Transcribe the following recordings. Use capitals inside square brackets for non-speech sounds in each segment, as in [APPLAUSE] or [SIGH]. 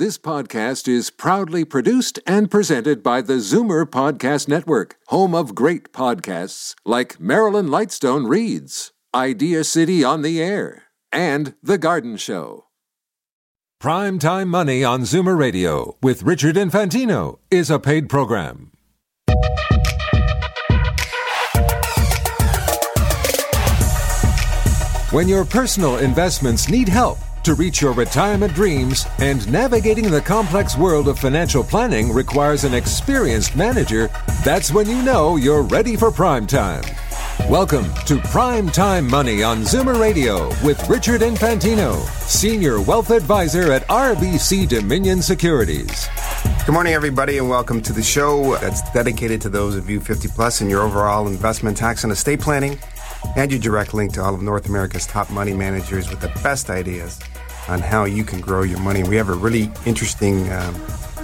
This podcast is proudly produced and presented by the Zoomer Podcast Network, home of great podcasts like Marilyn Lightstone Reads, Idea City on the Air, and The Garden Show. Prime Time Money on Zoomer Radio with Richard Infantino is a paid program. When your personal investments need help to reach your retirement dreams and navigating the complex world of financial planning requires an experienced manager, that's when you know you're ready for prime time. Welcome to Prime Time Money on Zoomer Radio with Richard Infantino, Senior Wealth Advisor at RBC Dominion Securities. Good morning, everybody, and welcome to the show that's dedicated to those of you 50 plus in your overall investment tax and estate planning and your direct link to all of North America's top money managers with the best ideas on how you can grow your money. We have a really interesting um,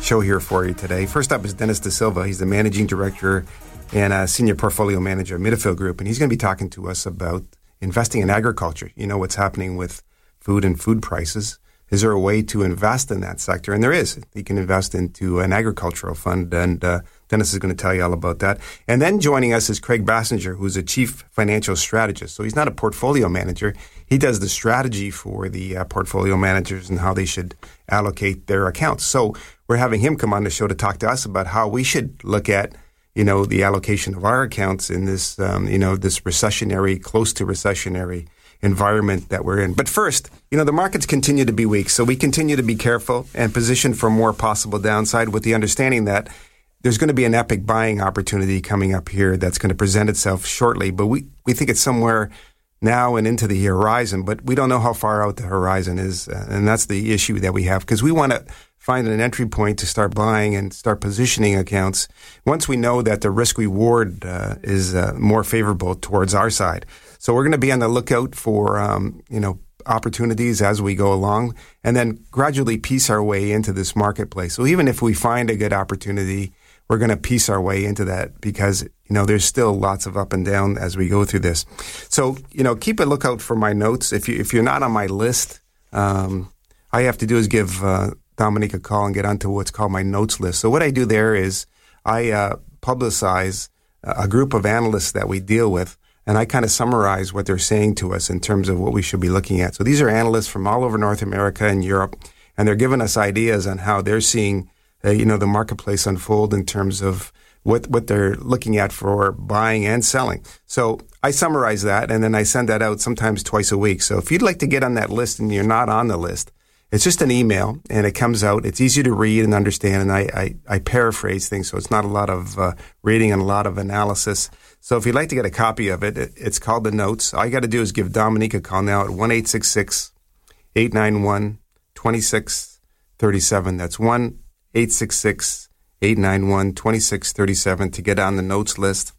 show here for you today. First up is Dennis Da Silva. He's the managing director and a senior portfolio manager at Middlefield Group, and he's going to be talking to us about investing in agriculture. You know what's happening with food and food prices. Is there a way to invest in that sector? And there is. You can invest into an agricultural fund, and uh, Dennis is going to tell you all about that. And then joining us is Craig Basinger, who's a chief financial strategist. So he's not a portfolio manager. He does the strategy for the uh, portfolio managers and how they should allocate their accounts. So we're having him come on the show to talk to us about how we should look at you know the allocation of our accounts in this um, you know this recessionary, close to recessionary environment that we're in. But first, you know, the markets continue to be weak. So we continue to be careful and position for more possible downside with the understanding that there's going to be an epic buying opportunity coming up here that's going to present itself shortly. But we, we think it's somewhere now and into the horizon, but we don't know how far out the horizon is. Uh, and that's the issue that we have because we want to find an entry point to start buying and start positioning accounts once we know that the risk reward uh, is uh, more favorable towards our side. So we're going to be on the lookout for, um, you know, opportunities as we go along and then gradually piece our way into this marketplace. So even if we find a good opportunity, we're going to piece our way into that because, you know, there's still lots of up and down as we go through this. So, you know, keep a lookout for my notes. If you, if you're not on my list, um, all you have to do is give, uh, Dominique a call and get onto what's called my notes list. So what I do there is I, uh, publicize a group of analysts that we deal with and I kind of summarize what they're saying to us in terms of what we should be looking at. So these are analysts from all over North America and Europe, and they're giving us ideas on how they're seeing, uh, you know, the marketplace unfold in terms of what what they're looking at for buying and selling. So I summarize that, and then I send that out sometimes twice a week. So if you'd like to get on that list and you're not on the list, it's just an email, and it comes out. It's easy to read and understand, and I I, I paraphrase things, so it's not a lot of uh, reading and a lot of analysis. So if you'd like to get a copy of it, it's called The Notes. All you got to do is give Dominique a call now at 1 891 2637. That's 1 891 2637 to get on the notes list.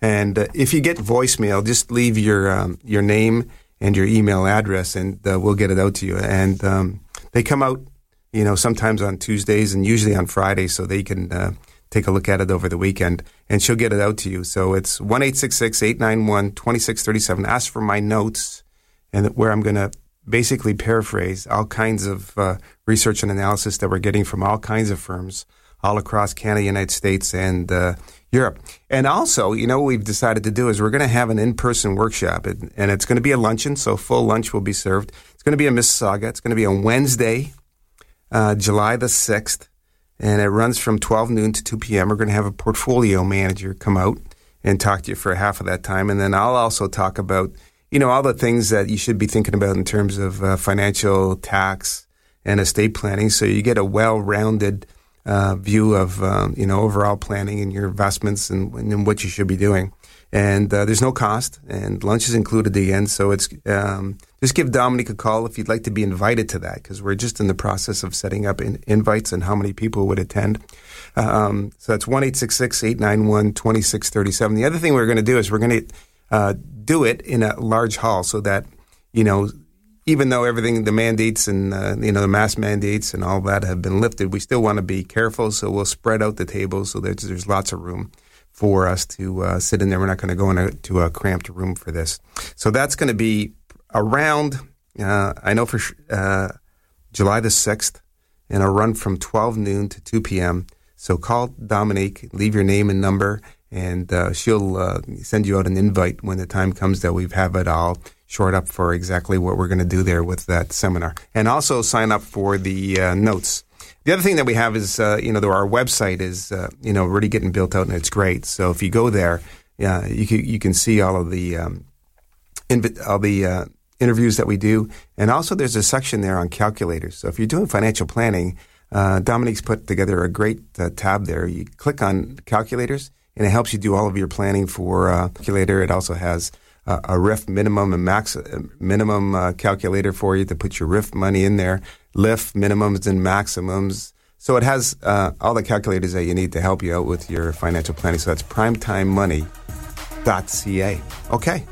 And uh, if you get voicemail, just leave your um, your name and your email address, and uh, we'll get it out to you. And um, they come out, you know, sometimes on Tuesdays and usually on Fridays, so they can uh, take a look at it over the weekend, and she'll get it out to you. So it's one eight six six eight nine one twenty six thirty seven. Ask for my notes, and where I'm going to basically paraphrase all kinds of uh, research and analysis that we're getting from all kinds of firms all across Canada, United States, and uh, Europe. And also, you know, what we've decided to do is we're going to have an in-person workshop, and, and it's going to be a luncheon, so full lunch will be served. It's going to be in Mississauga. It's going to be on Wednesday, uh, July the sixth and it runs from 12 noon to 2 p.m. We're going to have a portfolio manager come out and talk to you for half of that time, and then I'll also talk about you know all the things that you should be thinking about in terms of uh, financial tax and estate planning, so you get a well-rounded uh, view of um, you know overall planning and your investments and, and what you should be doing and uh, there's no cost, and lunch is included again. So it's um, just give Dominique a call if you'd like to be invited to that, because we're just in the process of setting up in- invites and how many people would attend. Um, so that's one eight six six eight nine one twenty six thirty seven. The other thing we're going to do is we're going to uh, do it in a large hall, so that you know. Even though everything, the mandates and uh, you know the mask mandates and all that have been lifted, we still want to be careful. So we'll spread out the tables so that there's lots of room for us to uh, sit in there. We're not going to go into a cramped room for this. So that's going to be around, uh, I know for uh, July the 6th. and it'll run from 12 noon to 2 p.m. So call Dominique, leave your name and number, and uh, she'll uh, send you out an invite when the time comes that we have it all short up for exactly what we're going to do there with that seminar. And also sign up for the uh, notes. The other thing that we have is, uh, you know, our website is, uh, you know, really getting built out and it's great. So if you go there, yeah, you can, you can see all of the, um, inv- all the, uh, interviews that we do. And also there's a section there on calculators. So if you're doing financial planning, Dominique's put together a great tab there. You click on calculators and it helps you do all of your planning for uh, calculator. It also has uh, a RRIF minimum and max uh, minimum uh, calculator for you to put your RRIF money in there, LIF minimums and maximums. So it has uh, all the calculators that you need to help you out with your financial planning. So that's primetimemoney.ca. Okay.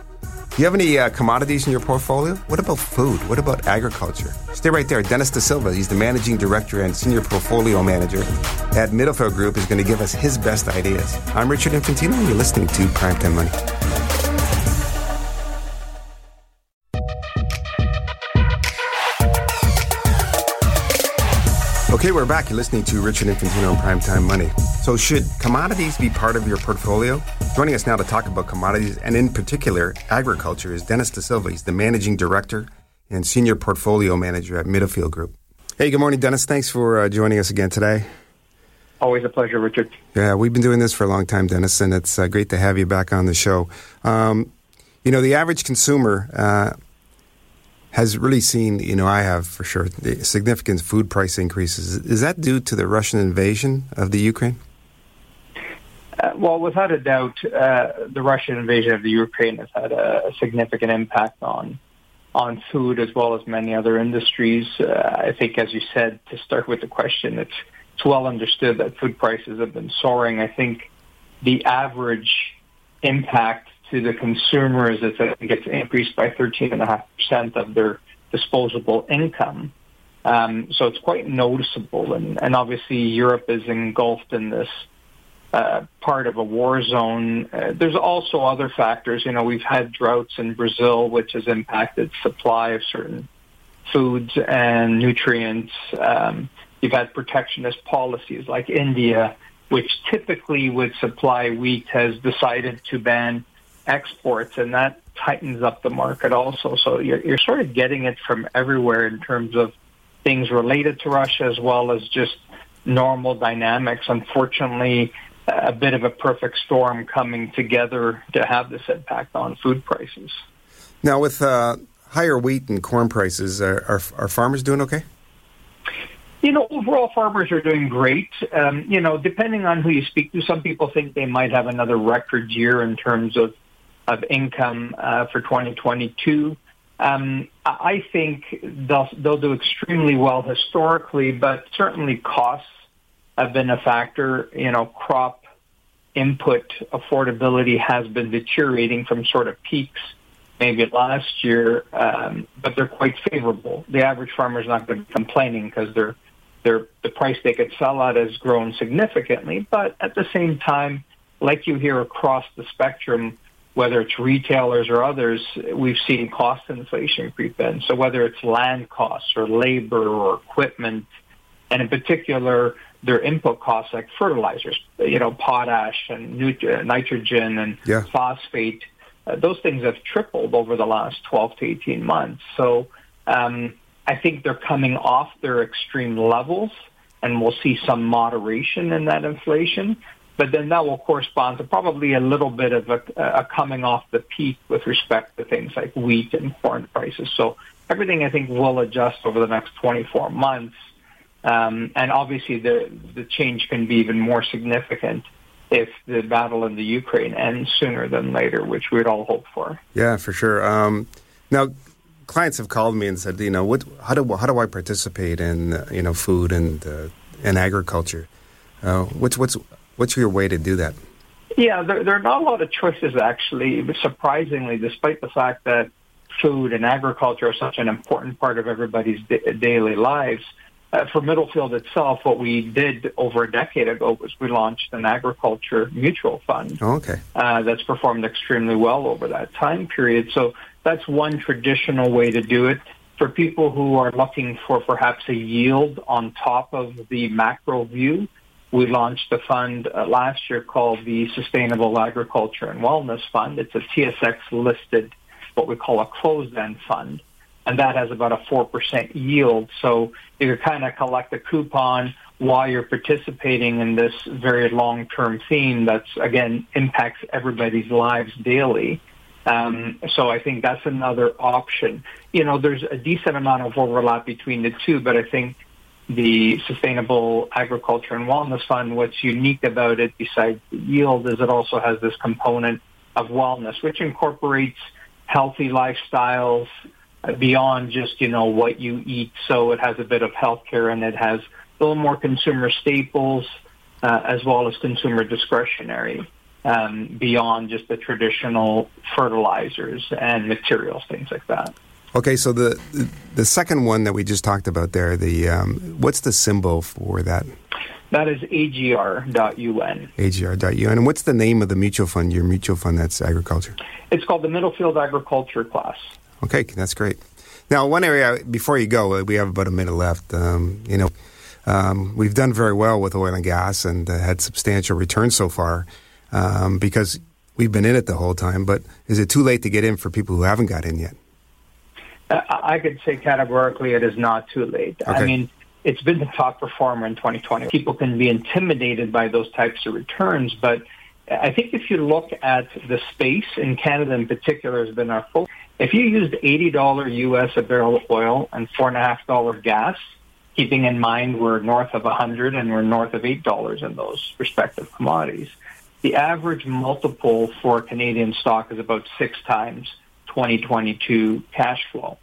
Do you have any uh, commodities in your portfolio? What about food? What about agriculture? Stay right there. Dennis Da Silva, he's the managing director and senior portfolio manager at Middlefield Group, is going to give us his best ideas. I'm Richard Infantino, and you're listening to Primetime Money. Okay, we're back. You're listening to Richard Infantino on Primetime Money. So, should commodities be part of your portfolio? Joining us now to talk about commodities and, in particular, agriculture is Dennis Da Silva. He's the managing director and senior portfolio manager at Middlefield Group. Hey, good morning, Dennis. Thanks for uh, joining us again today. Always a pleasure, Richard. Yeah, we've been doing this for a long time, Dennis, and it's uh, great to have you back on the show. Um, you know, the average consumer uh, has really seen, you know, I have for sure, significant food price increases. Is that due to the Russian invasion of the Ukraine? Uh, well, without a doubt, uh, the Russian invasion of the Ukraine has had a, a, significant impact on on food as well as many other industries. Uh, I think, as you said, to start with the question, it's it's well understood that food prices have been soaring. I think the average impact to the consumers is that it gets increased by 13.5% of their disposable income. Um, so it's quite noticeable. And, and obviously, Europe is engulfed in this uh, part of a war zone. Uh, there's also other factors. You know, we've had droughts in Brazil, which has impacted supply of certain foods and nutrients. Um, you've had protectionist policies like India, which typically would supply wheat, has decided to ban exports, and that tightens up the market also. So you're, you're sort of getting it from everywhere in terms of things related to Russia as well as just normal dynamics. Unfortunately, a bit of a perfect storm coming together to have this impact on food prices. Now, with uh, higher wheat and corn prices, are, are, are, farmers doing okay? You know, overall, farmers are doing great. Um, you know, depending on who you speak to, some people think they might have another record year in terms of of income uh, for 2022. Um, I think they'll, they'll do extremely well historically, but certainly costs have been a factor. You know, crop input affordability has been deteriorating from sort of peaks maybe last year, um, but they're quite favorable. The average farmer is not going to be complaining because they're, they're, the price they could sell at has grown significantly. But at the same time, like you hear across the spectrum, whether it's retailers or others, we've seen cost inflation creep in. So whether it's land costs or labor or equipment, and in particular, their input costs like fertilizers, you know, potash and nitrogen and yeah. phosphate, uh, those things have tripled over the last 12 to 18 months. So um, I think they're coming off their extreme levels, and we'll see some moderation in that inflation but then that will correspond to probably a little bit of a, a coming off the peak with respect to things like wheat and corn prices. So everything I think will adjust over the next 24 months. Um, and obviously the, the change can be even more significant if the battle in the Ukraine ends sooner than later, which we'd all hope for. Yeah, for sure. Um, now, clients have called me and said, you know, what, how do how do I participate in uh, you know food and uh, and agriculture? Uh, what's what's What's your way to do that? Yeah, there, there are not a lot of choices actually. Surprisingly, despite the fact that food and agriculture are such an important part of everybody's da- daily lives, uh, for Middlefield itself, what we did over a decade ago was we launched an agriculture mutual fund. Oh, okay. Uh, that's performed extremely well over that time period. So that's one traditional way to do it. For people who are looking for perhaps a yield on top of the macro view, we launched a fund uh, last year called the Sustainable Agriculture and Wellness Fund. It's a TSX listed, what we call a closed end fund. And that has about a 4% yield. So you can kind of collect a coupon while you're participating in this very long-term theme that's, again, impacts everybody's lives daily. Um, so I think that's another option. You know, there's a decent amount of overlap between the two, but I think the Sustainable Agriculture and Wellness Fund, what's unique about it besides the yield is it also has this component of wellness, which incorporates healthy lifestyles beyond just, you know, what you eat. So it has a bit of healthcare and it has a little more consumer staples uh, as well as consumer discretionary um, beyond just the traditional fertilizers and materials, things like that. Okay, so the the second one that we just talked about there, the um, what's the symbol for that? That is AGR.UN. AGR.UN. And what's the name of the mutual fund, your mutual fund that's agriculture? It's called the Middlefield Agriculture Class. Okay, that's great. Now, one area, before you go, we have about a minute left. Um, you know, um, we've done very well with oil and gas and uh, had substantial returns so far um, because we've been in it the whole time. But is it too late to get in for people who haven't got in yet? I could say categorically it is not too late. Okay. I mean, it's been the top performer in 2020. People can be intimidated by those types of returns, but I think if you look at the space in Canada in particular has been our focus. If you used $80 US a barrel of oil and four and a half dollar gas, keeping in mind we're north of 100 and we're north of $8 in those respective commodities, the average multiple for Canadian stock is about six times 2022 cash flow.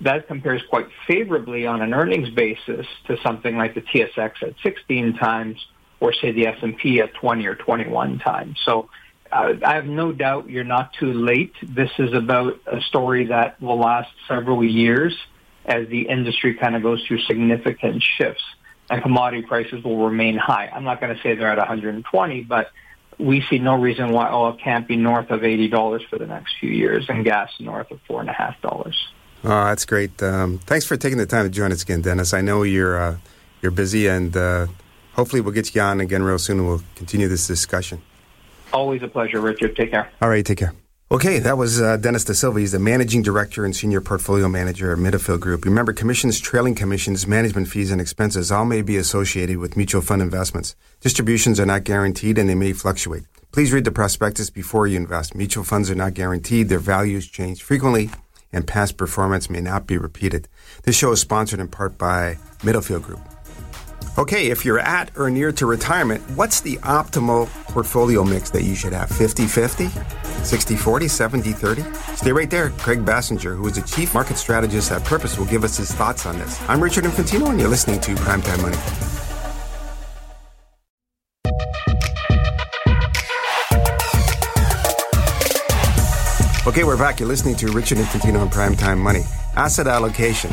That compares quite favorably on an earnings basis to something like the TSX at 16 times or say the S&P at 20 or 21 times. So uh, I have no doubt you're not too late. This is about a story that will last several years as the industry kind of goes through significant shifts and commodity prices will remain high. I'm not going to say they're at 120, but we see no reason why oil can't be north of eighty dollars for the next few years, and gas north of four and a half dollars. Oh, that's great. Um, thanks for taking the time to join us again, Dennis. I know you're uh, you're busy, and uh, hopefully we'll get you on again real soon, and we'll continue this discussion. Always a pleasure, Richard. Take care. All right, take care. Okay, that was uh, Dennis Da Silva. He's the managing director and senior portfolio manager at Middlefield Group. Remember, commissions, trailing commissions, management fees, and expenses all may be associated with mutual fund investments. Distributions are not guaranteed and they may fluctuate. Please read the prospectus before you invest. Mutual funds are not guaranteed. Their values change frequently and past performance may not be repeated. This show is sponsored in part by Middlefield Group. Okay, if you're at or near to retirement, what's the optimal portfolio mix that you should have? 50 50, 60 40, 70 30? Stay right there. Craig Basinger, who is the chief market strategist at Purpose, will give us his thoughts on this. I'm Richard Infantino, and you're listening to Primetime Money. Okay, we're back. You're listening to Richard Infantino on Primetime Money. Asset allocation.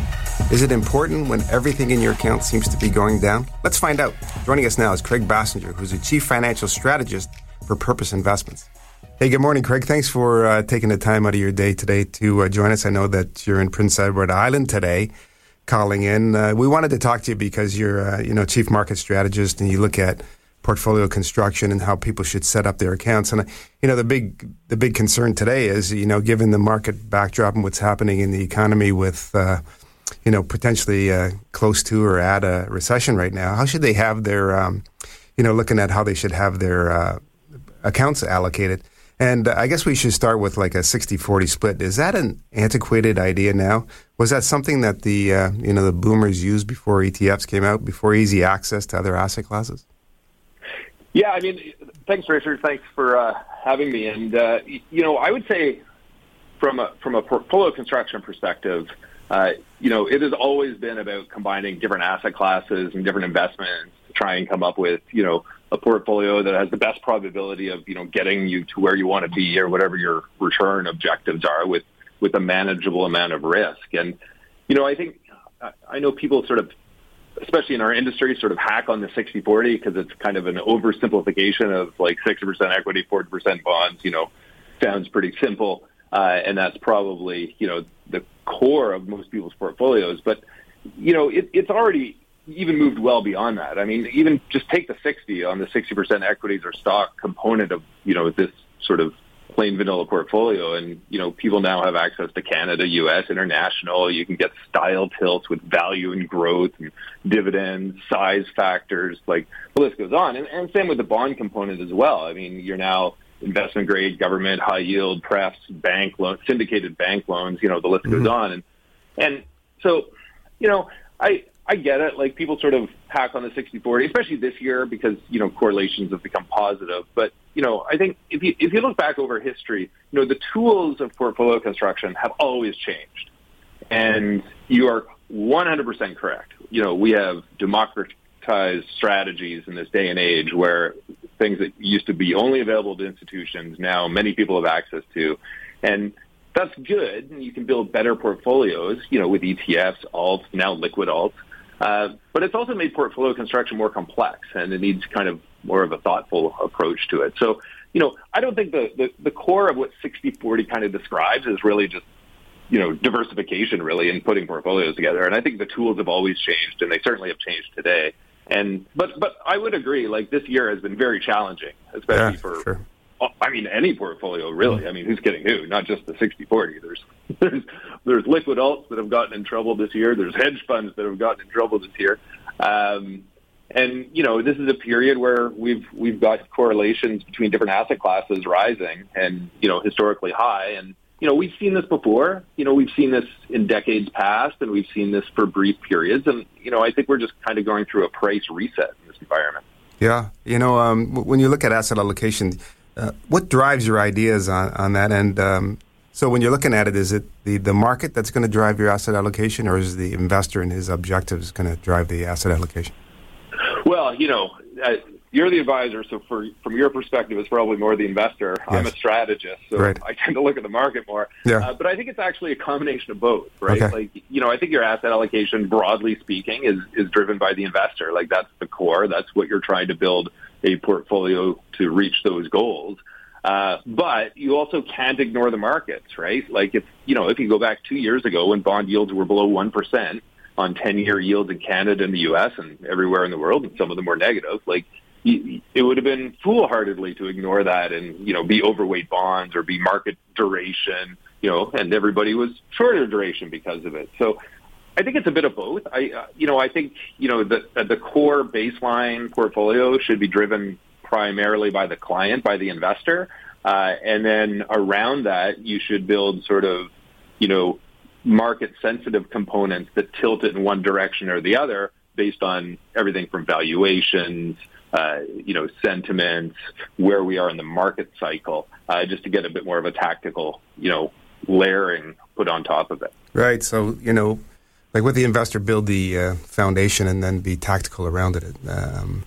Is it important when everything in your account seems to be going down? Let's find out. Joining us now is Craig Basinger, who's the Chief Financial Strategist for Purpose Investments. Hey, good morning, Craig. Thanks for uh, taking the time out of your day today to uh, join us. I know that you're in Prince Edward Island today, calling in. Uh, we wanted to talk to you because you're, uh, you know, chief market strategist, and you look at portfolio construction and how people should set up their accounts. And you know, the big the big concern today is, you know, given the market backdrop and what's happening in the economy with uh, you know, potentially uh, close to or at a recession right now, how should they have their, um, you know, looking at how they should have their uh, accounts allocated? And I guess we should start with like a 60-40 split. Is that an antiquated idea now? Was that something that the, uh, you know, the boomers used before ETFs came out, before easy access to other asset classes? Yeah, I mean, thanks, Richard. Thanks for uh, having me. And, uh, you know, I would say from a, from a portfolio construction perspective – uh, you know, it has always been about combining different asset classes and different investments to try and come up with, you know, a portfolio that has the best probability of, you know, getting you to where you want to be or whatever your return objectives are with, with a manageable amount of risk. And, you know, I think, I know people sort of, especially in our industry, sort of hack on the 60-40 because it's kind of an oversimplification of like 60% equity, 40% bonds, you know, sounds pretty simple. uh, and that's probably you know the core of most people's portfolios. But you know, it, it's already even moved well beyond that. I mean, even just take the 60 on the 60% equities or stock component of, you know, this sort of plain vanilla portfolio. And, you know, people now have access to Canada, US, international. You can get style tilts with value and growth and dividends, size factors, like the list goes on. And, and same with the bond component as well. I mean, you're now investment grade, government, high yield, prefs, bank loans, syndicated bank loans, you know, the list mm-hmm. goes on. And, and so, you know, I, I get it. Like people sort of hack on the 60-40, especially this year because, you know, correlations have become positive. But, you know, I think if you, if you look back over history, you know, the tools of portfolio construction have always changed. And you are 100% correct. You know, we have democratized strategies in this day and age where things that used to be only available to institutions now many people have access to. And that's good. And you can build better portfolios, you know, with ETFs, alts, now liquid alts. Uh, but it's also made portfolio construction more complex, and it needs kind of more of a thoughtful approach to it. So, you know, I don't think the, the, the core of what 60-40 kind of describes is really just, you know, diversification really and putting portfolios together. And I think the tools have always changed, and they certainly have changed today. And but but I would agree, like this year has been very challenging, especially yeah, for sure. I mean, any portfolio really. I mean, who's kidding who? Not just the 60-40. There's, [LAUGHS] there's, there's liquid alts that have gotten in trouble this year. There's hedge funds that have gotten in trouble this year. Um, and, you know, this is a period where we've, we've got correlations between different asset classes rising and, you know, historically high. And, you know, we've seen this before. You know, we've seen this in decades past and we've seen this for brief periods. And, you know, I think we're just kind of going through a price reset in this environment. Yeah. You know, um, when you look at asset allocation, uh, what drives your ideas on, on that? And um, so when you're looking at it, is it the, the market that's going to drive your asset allocation, or is the investor and his objectives going to drive the asset allocation? Well, you know, uh, you're the advisor, so for, from your perspective, it's probably more the investor. Yes. I'm a strategist, so right. I tend to look at the market more. Yeah. Uh, but I think it's actually a combination of both, right? Okay. Like, you know, I think your asset allocation, broadly speaking, is is driven by the investor. Like that's the core. That's what you're trying to build a portfolio to reach those goals. Uh, but you also can't ignore the markets, right? Like if, you know, if you go back two years ago when bond yields were below 1% on 10 year yields in Canada and the US and everywhere in the world, and some of them were negative, like it would have been foolhardily to ignore that and, you know, be overweight bonds or be market duration, you know, and everybody was shorter duration because of it. So I think it's a bit of both. I, uh, you know, I think you know the the core baseline portfolio should be driven primarily by the client, by the investor, uh, and then around that you should build sort of, you know, market sensitive components that tilt it in one direction or the other based on everything from valuations, uh, you know, sentiments, where we are in the market cycle, uh, just to get a bit more of a tactical, you know, layering put on top of it. Right. So, you know, like with the investor build the uh, foundation and then be tactical around it, um,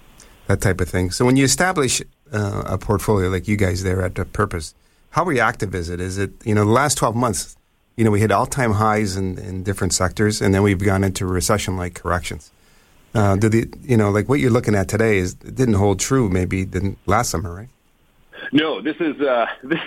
that type of thing. So when you establish uh, a portfolio like you guys there at the Purpose, how reactive is it? Is it you know the last twelve months? You know we hit all time highs in, in different sectors, and then we've gone into recession like corrections. Uh, did the you know like what you're looking at today is it didn't hold true maybe than last summer, right? No, this is uh, [LAUGHS] this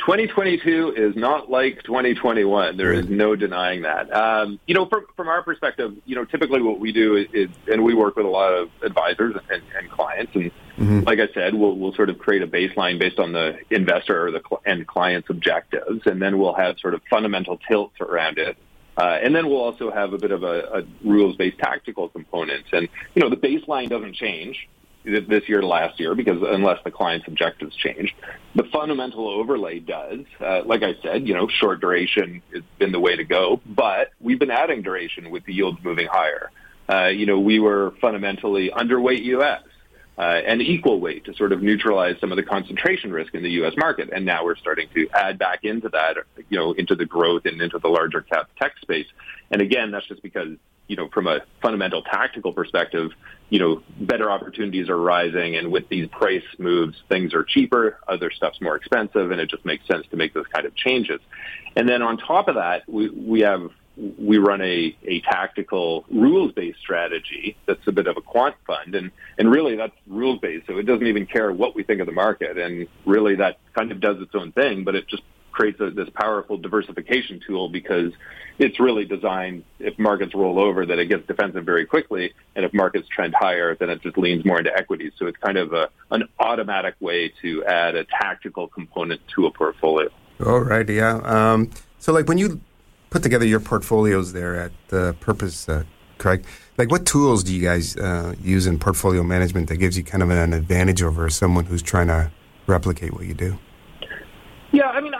2022 is not like 2021. There is no denying that. Um, you know, from, from our perspective, you know, typically what we do is, is and we work with a lot of advisors and, and clients, and mm-hmm. like I said, we'll, we'll sort of create a baseline based on the investor or the cl- and client's objectives, and then we'll have sort of fundamental tilts around it. Uh, and then we'll also have a bit of a, a rules-based tactical component. And, you know, the baseline doesn't change this year to last year because unless the client's objectives change. The fundamental overlay does. Uh, like I said, you know, short duration has been the way to go, but we've been adding duration with the yields moving higher. Uh, you know, we were fundamentally underweight U.S. Uh, and equal weight to sort of neutralize some of the concentration risk in the U.S. market. And now we're starting to add back into that, you know, into the growth and into the larger cap tech space. And again, that's just because you know, from a fundamental tactical perspective, you know, better opportunities are rising, and with these price moves, things are cheaper, other stuff's more expensive, and it just makes sense to make those kind of changes. And then on top of that, we we have we run a, a tactical rules based strategy that's a bit of a quant fund and, and really that's rules based so it doesn't even care what we think of the market and really that kind of does its own thing but it just creates a, this powerful diversification tool because it's really designed if markets roll over that it gets defensive very quickly, and if markets trend higher, then it just leans more into equities. So it's kind of a, an automatic way to add a tactical component to a portfolio. All right, yeah. Um, so like when you put together your portfolios there at uh, Purpose, uh, Craig, like what tools do you guys uh, use in portfolio management that gives you kind of an advantage over someone who's trying to replicate what you do? Yeah, I mean, I, I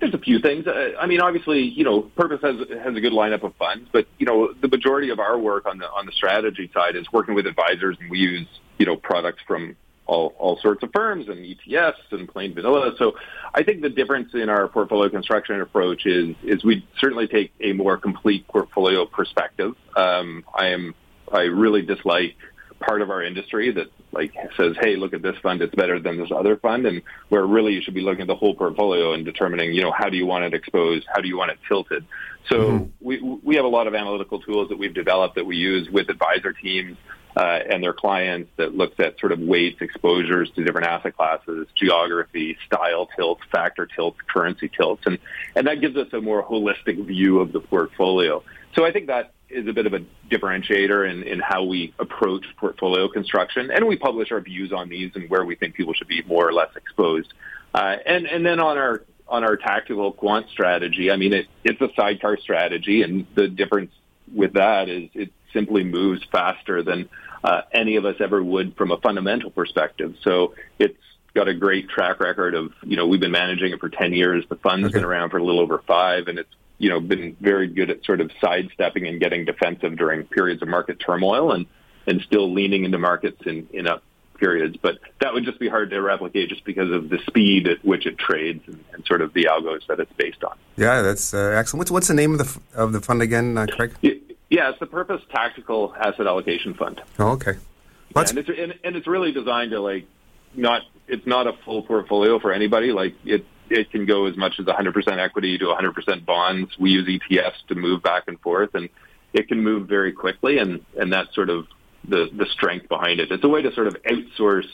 there's a few things. Uh, I mean, obviously, you know, Purpose has has a good lineup of funds, but you know, the majority of our work on the on the strategy side is working with advisors, and we use you know products from all all sorts of firms and ETFs and plain vanilla. So, I think the difference in our portfolio construction approach is is we certainly take a more complete portfolio perspective. Um, I am I really dislike part of our industry that like says, hey, look at this fund, it's better than this other fund, and where really you should be looking at the whole portfolio and determining, you know, how do you want it exposed, how do you want it tilted. So mm-hmm. we we have a lot of analytical tools that we've developed that we use with advisor teams uh, and their clients that looks at sort of weights, exposures to different asset classes, geography, style tilts, factor tilts, currency tilts, and and that gives us a more holistic view of the portfolio. So I think that is a bit of a differentiator in, in how we approach portfolio construction, and we publish our views on these and where we think people should be more or less exposed. Uh, and and then on our on our tactical quant strategy, I mean it, it's a sidecar strategy, and the difference with that is it simply moves faster than uh, any of us ever would from a fundamental perspective. So it's got a great track record of you know we've been managing it for 10 years the fund's okay. been around for a little over five and it's you know, been very good at sort of sidestepping and getting defensive during periods of market turmoil and, and still leaning into markets in, in up periods. But that would just be hard to replicate just because of the speed at which it trades and, and sort of the algos that it's based on. Yeah, that's uh, excellent. What's, what's the name of the, of the fund again, uh, Craig? Yeah, it's the Purpose Tactical Asset Allocation Fund. Oh, okay. Yeah, and, it's, and, and it's really designed to like not, it's not a full portfolio for anybody. Like it, it can go as much as 100% equity to 100% bonds. We use ETFs to move back and forth, and it can move very quickly, and and that's sort of the the strength behind it. It's a way to sort of outsource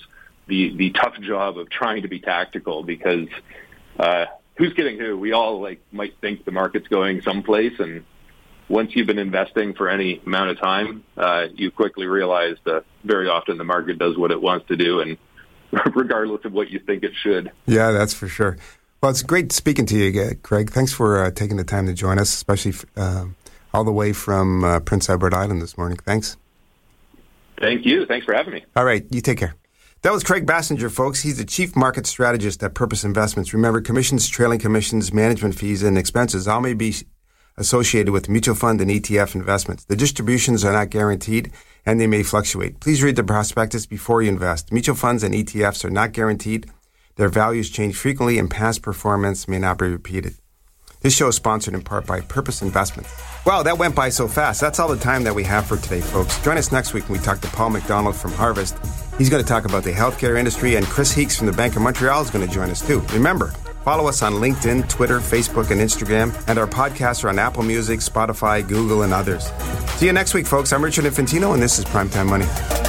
the the tough job of trying to be tactical because uh, who's kidding who? We all like might think the market's going someplace, and once you've been investing for any amount of time, uh, you quickly realize that very often the market does what it wants to do, and [LAUGHS] regardless of what you think it should. Yeah, that's for sure. Well, it's great speaking to you, again, Craig. Thanks for uh, taking the time to join us, especially uh, all the way from uh, Prince Edward Island this morning. Thanks. Thank you. Thanks for having me. All right. You take care. That was Craig Basinger, folks. He's the chief market strategist at Purpose Investments. Remember, commissions, trailing commissions, management fees, and expenses all may be associated with mutual fund and ETF investments. The distributions are not guaranteed and they may fluctuate. Please read the prospectus before you invest. Mutual funds and ETFs are not guaranteed their values change frequently and past performance may not be repeated. This show is sponsored in part by Purpose Investments. Wow, that went by so fast. That's all the time that we have for today, folks. Join us next week when we talk to Paul Mac Donald from Harvest. He's going to talk about the healthcare industry, and Chris Heakes from the Bank of Montreal is going to join us too. Remember, follow us on LinkedIn, Twitter, Facebook, and Instagram, and our podcasts are on Apple Music, Spotify, Google, and others. See you next week, folks. I'm Richard Infantino, and this is Primetime Money.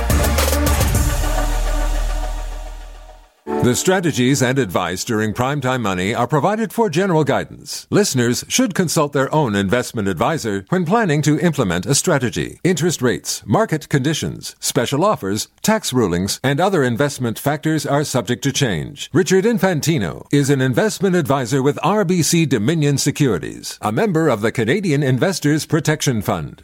The strategies and advice during Primetime Money are provided for general guidance. Listeners should consult their own investment advisor when planning to implement a strategy. Interest rates, market conditions, special offers, tax rulings, and other investment factors are subject to change. Richard Infantino is an investment advisor with RBC Dominion Securities, a member of the Canadian Investors Protection Fund.